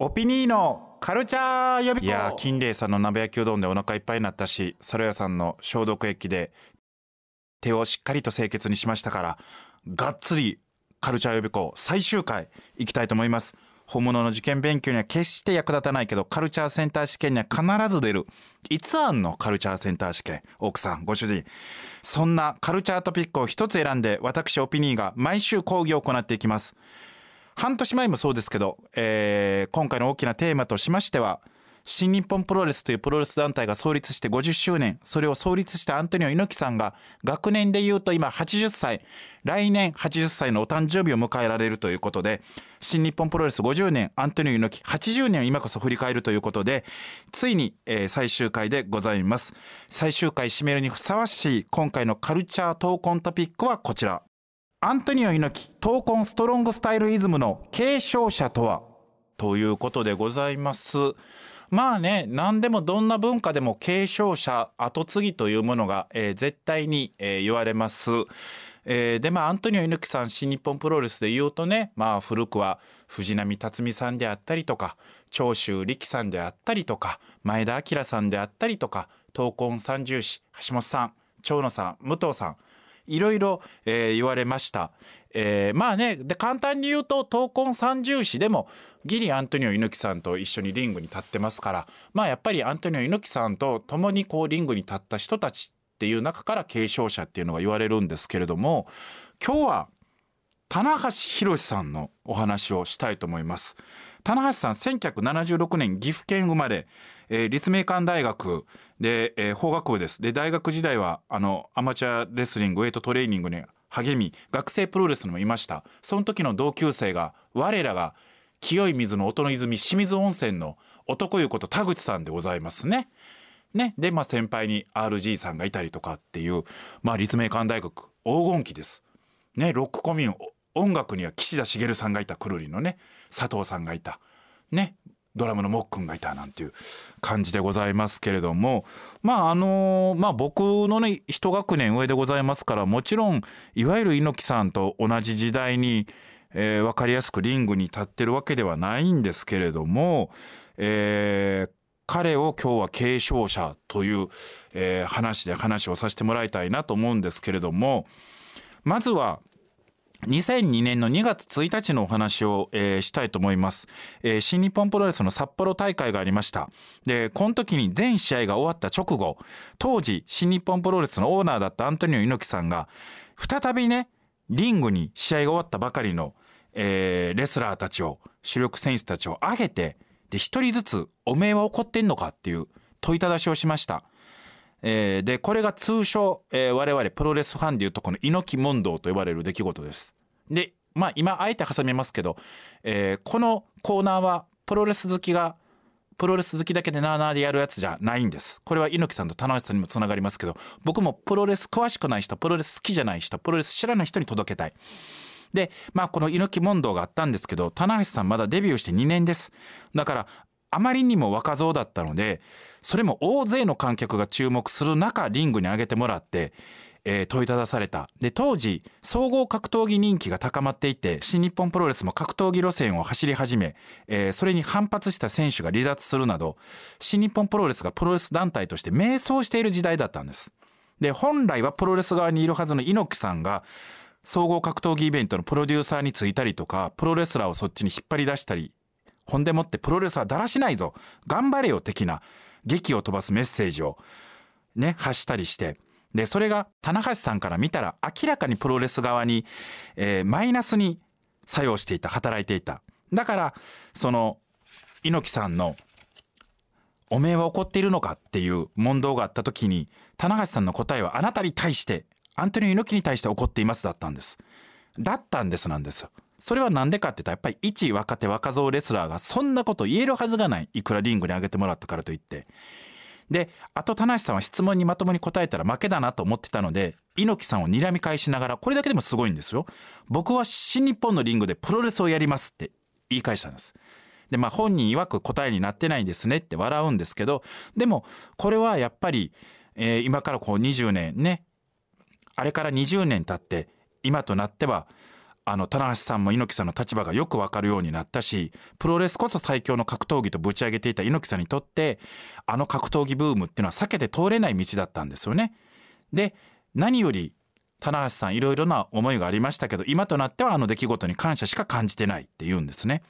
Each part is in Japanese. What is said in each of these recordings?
オピニーのカルチャー予備校。いや金麗さんの鍋焼きうどんでお腹いっぱいになったしサロヤさんの消毒液で手をしっかりと清潔にしましたからがっつりカルチャー予備校最終回いきたいと思います。本物の受験勉強には決して役立たないけどカルチャーセンター試験には必ず出るいつあんのカルチャーセンター試験奥さんご主人。そんなカルチャートピックを一つ選んで私オピニーが毎週講義を行っていきます。半年前もそうですけど、えー今回の大きなテーマとしましては新日本プロレスというプロレス団体が創立して50周年。それを創立したアントニオ猪木さんが学年でいうと今80歳。来年80歳のお誕生日を迎えられるということで新日本プロレス50年。アントニオ猪木80年を今こそ振り返るということでついに、えー最終回でございます。最終回締めるにふさわしい今回のカルチャー闘魂トピックはこちら。アントニオ猪木闘魂ストロングスタイルイズムの継承者とは？ということでございます。まあね何でもどんな文化でも継承者後継ぎというものが、えー絶対に、えー言われます。えーでまあアントニオ猪木さん新日本プロレスで言うとねまあ古くは藤波辰巳さんであったりとか長州力さんであったりとか前田明さんであったりとか闘魂三重士橋本さん長野さん武藤さんいろいろ、言われました。えーまあねで簡単に言うと闘魂三重士でもギリアントニオ猪木さんと一緒にリングに立ってますからまあやっぱりアントニオ猪木さんと共にこうリングに立った人たちっていう中から継承者っていうのが言われるんですけれども今日は棚橋宏さんのお話をしたいと思います棚橋さん1976年岐阜県生まれ、えー立命館大学で、えー法学部です。で大学時代はあのアマチュアレスリングウェイトトレーニングに励み学生プロレスにもいました。その時の同級生が我らが清い水の音の泉清水温泉の男湯こと田口さんでございますね。ね、で、まあ、先輩に RG さんがいたりとかっていう、まあ、立命館大学黄金期です。ね、ロックコミューン音楽には岸田茂さんがいたくるりのね佐藤さんがいた。ね。ドラムのもっくんがいたなんていう感じでございますけれどもまああのまあ僕のね一学年上でございますからもちろんいわゆる猪木さんと同じ時代に、えー分かりやすくリングに立ってるわけではないんですけれども、えー彼を今日は継承者という、えー話で話をさせてもらいたいなと思うんですけれどもまずは2002年の2月1日のお話を、えーしたいと思います、えー新日本プロレスの札幌大会がありましたでこの時に全試合が終わった直後当時新日本プロレスのオーナーだったアントニオ猪木さんが再びねリングに試合が終わったばかりの、えーレスラーたちを主力選手たちを挙げてで一人ずつ「おめえは怒ってんのか?」っていう問いただしをしました。えーでこれが通称、えー我々プロレスファンでいうとこの猪木問答と呼ばれる出来事です。でまあ今あえて挟みますけど、えーこのコーナーはプロレス好きがプロレス好きだけでなあなあでやるやつじゃないんです。これは猪木さんと田中さんにもつながりますけど僕もプロレス詳しくない人プロレス好きじゃない人プロレス知らない人に届けたい。でまあこの猪木問答があったんですけど棚橋さんまだデビューして2年ですだからあまりにも若造だったのでそれも大勢の観客が注目する中リングに上げてもらって、えー問いただされたで当時総合格闘技人気が高まっていて新日本プロレスも格闘技路線を走り始め、えーそれに反発した選手が離脱するなど新日本プロレスがプロレス団体として迷走している時代だったんです。で本来はプロレス側にいるはずの猪木さんが総合格闘技イベントのプロデューサーについたりとかプロレスラーをそっちに引っ張り出したりほんでもってプロレスはだらしないぞ。頑張れよ的な劇を飛ばすメッセージをね発したりして。でそれが棚橋さんから見たら明らかにプロレス側に、えーマイナスに作用していた働いていた。だからその猪木さんの「おめえは怒っているのか?」っていう問答があった時に棚橋さんの答えはあなたに対してアントニオ猪木に対して怒っていますだったんです。だったんですなんですよ。それは何でかって言ったらやっぱり一若手若造レスラーがそんなこと言えるはずがないいくらリングに上げてもらったからといって。であと田無さんは質問にまともに答えたら負けだなと思ってたので猪木さんを睨み返しながらこれだけでもすごいんですよ。僕は新日本のリングでプロレスをやりますって言い返したんです。でまあ本人曰く答えになってないんですねって笑うんですけどでもこれはやっぱり、えー今からこう20年ねあれから20年経って今となってはあの棚橋さんも猪木さんの立場がよく分かるようになったしプロレスこそ最強の格闘技とぶち上げていた猪木さんにとってあの格闘技ブームっていうのは避けて通れない道だったんですよね。で何より棚橋さんいろいろな思いがありましたけど今となってはあの出来事に感謝しか感じてないって言うんですね。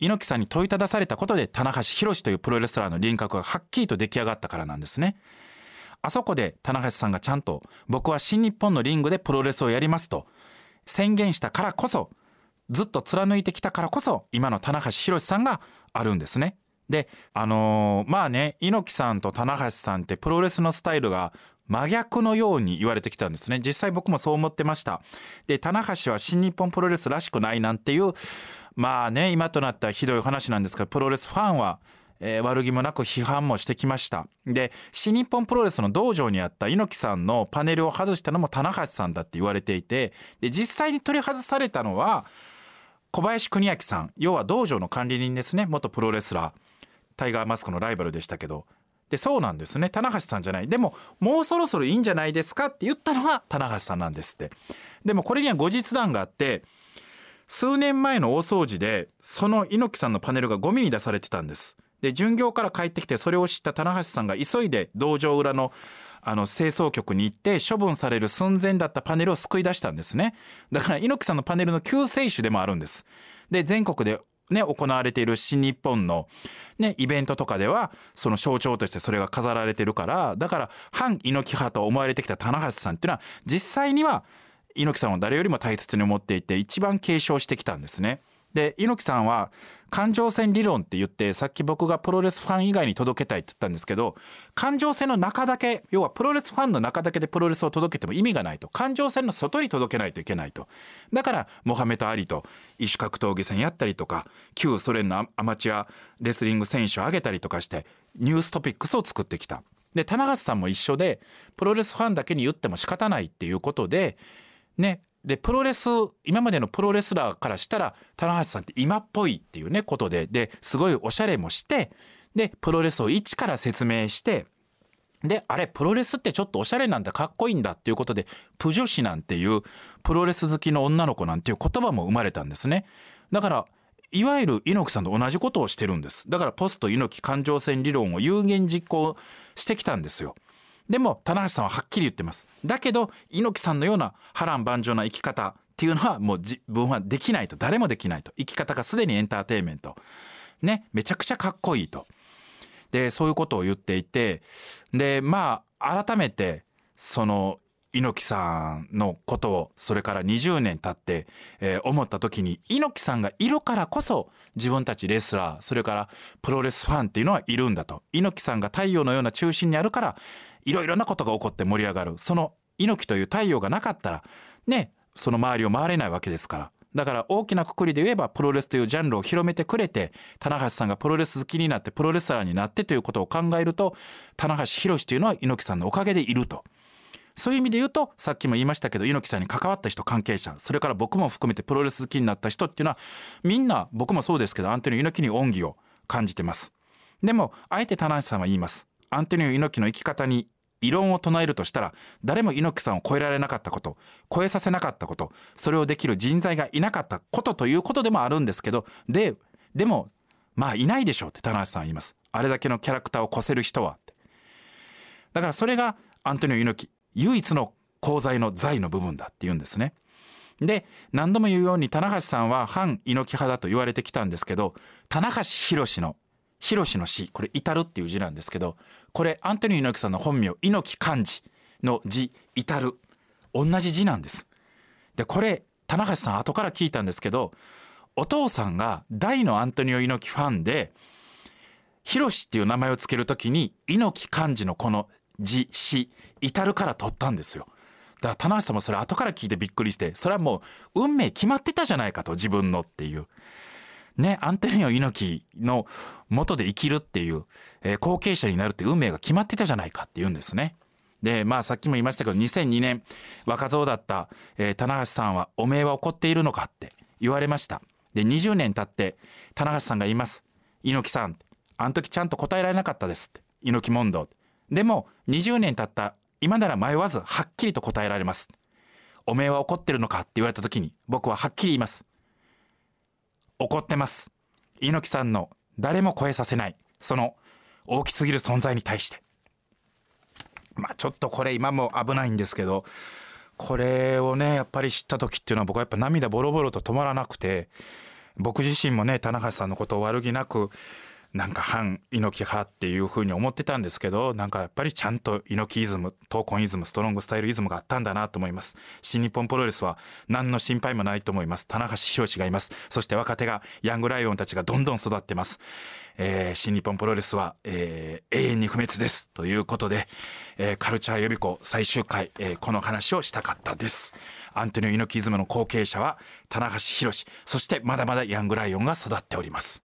猪木さんに問いただされたことで棚橋宏というプロレスラーの輪郭がはっきりと出来上がったからなんですね。あそこで棚橋さんがちゃんと僕は新日本のリングでプロレスをやりますと宣言したからこそずっと貫いてきたからこそ今の棚橋宏さんがあるんですね。であのー、まあね猪木さんと棚橋さんってプロレスのスタイルが真逆のように言われてきたんですね実際僕もそう思ってましたで棚橋は新日本プロレスらしくないなんていうまあね今となったひどい話なんですけどプロレスファンはえー、悪気もなく批判もしてきました。で新日本プロレスの道場にあった猪木さんのパネルを外したのも棚橋さんだって言われていてで実際に取り外されたのは小林邦明さん。要は道場の管理人ですね。元プロレスラー。タイガーマスクのライバルでしたけど。でそうなんですね。棚橋さんじゃない。でももうそろそろいいんじゃないですかって言ったのが棚橋さんなんですって。でもこれには後日談があって数年前の大掃除でその猪木さんのパネルがゴミに出されてたんです。で巡業から帰ってきてそれを知った棚橋さんが急いで道場裏のあの清掃局に行って処分される寸前だったパネルを救い出したんですねだから猪木さんのパネルの救世主でもあるんですで全国でね、行われている新日本の、ね、イベントとかではその象徴としてそれが飾られてるからだから反猪木派と思われてきた棚橋さんっていうのは実際には猪木さんを誰よりも大切に思っていて一番継承してきたんですね。で猪木さんは感情線理論って言ってさっき僕がプロレスファン以外に届けたいって言ったんですけど感情線の中だけ要はプロレスファンの中だけでプロレスを届けても意味がないと感情線の外に届けないといけないとだからモハメド・アリと異種格闘技戦やったりとか旧ソ連のアマチュアレスリング選手を挙げたりとかしてニューストピックスを作ってきた。で棚橋さんも一緒でプロレスファンだけに言っても仕方ないっていうことでねでプロレス今までのプロレスラーからしたら棚橋さんって今っぽいっていうねことでですごいおしゃれもしてでプロレスを一から説明してであれプロレスってちょっとおしゃれなんだかっこいいんだっていうことでプ女子なんていうプロレス好きの女の子なんていう言葉も生まれたんですね。だからいわゆる猪木さんと同じことをしてるんです。だからポスト猪木感情線理論を有言実行してきたんですよ。でも棚橋さんははっきり言ってます。だけど猪木さんのような波乱万丈な生き方っていうのはもう自分はできないと。誰もできないと。生き方がすでにエンターテインメント。ねめちゃくちゃかっこいいと。でそういうことを言っていて。でまあ改めてその猪木さんのことをそれから20年経って、えー、思った時に猪木さんがいるからこそ自分たちレスラーそれからプロレスファンっていうのはいるんだと。猪木さんが太陽のような中心にあるからいろいろなことが起こって盛り上がる。その猪木という太陽がなかったらねその周りを回れないわけですから。だから大きなくくりで言えばプロレスというジャンルを広めてくれて棚橋さんがプロレス好きになってプロレスラーになってということを考えると棚橋宏というのは猪木さんのおかげでいると。そういう意味で言うとさっきも言いましたけど猪木さんに関わった人関係者それから僕も含めてプロレス好きになった人っていうのはみんな僕もそうですけどアントニオ猪木に恩義を感じてます。でもあえて棚橋さんは言います。アントニオ猪木の生き方に異論を唱えるとしたら誰も猪木さんを超えられなかったこと超えさせなかったことそれをできる人材がいなかったことということでもあるんですけどででもまあいないでしょうって棚橋さんは言います。あれだけのキャラクターを越せる人はだからそれがアントニオ猪木唯一の功罪の罪の部分だって言うんですね。で何度も言うように棚橋さんは反猪木派だと言われてきたんですけど棚橋宏の広の死これ至るっていう字なんですけどこれアントニオ猪木さんの本名猪木漢字の字至る。同じ字なんです。でこれ棚橋さん後から聞いたんですけどお父さんが大のアントニオ猪木ファンで広っていう名前を付ける時に猪木漢字のこの字死至るから取ったんですよだから棚橋さんもそれ後から聞いてびっくりしてそれはもう運命決まってたじゃないかと自分のっていうね、アントニオ猪木の元で生きるっていう、えー、後継者になるって運命が決まってたじゃないかって言うんですね。でまあさっきも言いましたけど2002年若造だった、えー、棚橋さんは「おめえは怒っているのか?」って言われました。で20年経って棚橋さんが言います「猪木さんあの時ちゃんと答えられなかったです」って猪木問答でも20年経った今なら迷わずはっきりと答えられます。おめえは怒ってるのか？って言われた時に僕ははっきり言います。怒ってます。猪木さんの誰も超えさせない。その大きすぎる存在に対して。まあちょっとこれ今も危ないんですけどこれをねやっぱり知った時っていうのは僕はやっぱ涙ボロボロと止まらなくて僕自身もね棚橋さんのことを悪気なくなんか反猪木派っていうふうに思ってたんですけどなんかやっぱりちゃんと猪木イズム闘魂イズムストロングスタイルイズムがあったんだなと思います。新日本プロレスは何の心配もないと思います。棚橋宏がいます。そして若手がヤングライオンたちがどんどん育ってます、えー、新日本プロレスは、えー、永遠に不滅ですということで、えー、カルチャー予備校最終回、えー、この話をしたかったです。アントニオ猪木イズムの後継者は棚橋宏そしてまだまだヤングライオンが育っております。